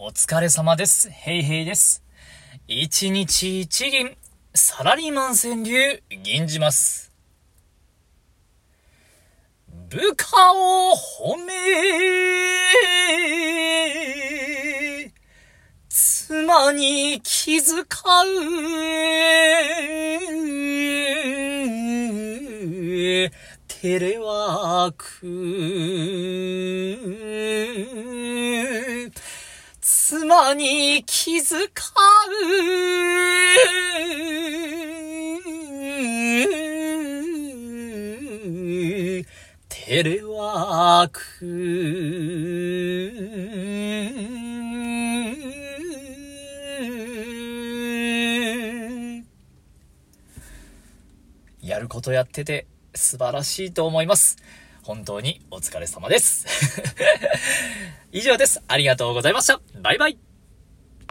お疲れ様です。ヘイヘイです。一日一銀、サラリーマン川柳、銀じます。部下を褒め、妻に気遣う、テレワーク妻に気遣う。テレワーク。やることやってて素晴らしいと思います。本当にお疲れ様です。以上です。ありがとうございました。バイバイ。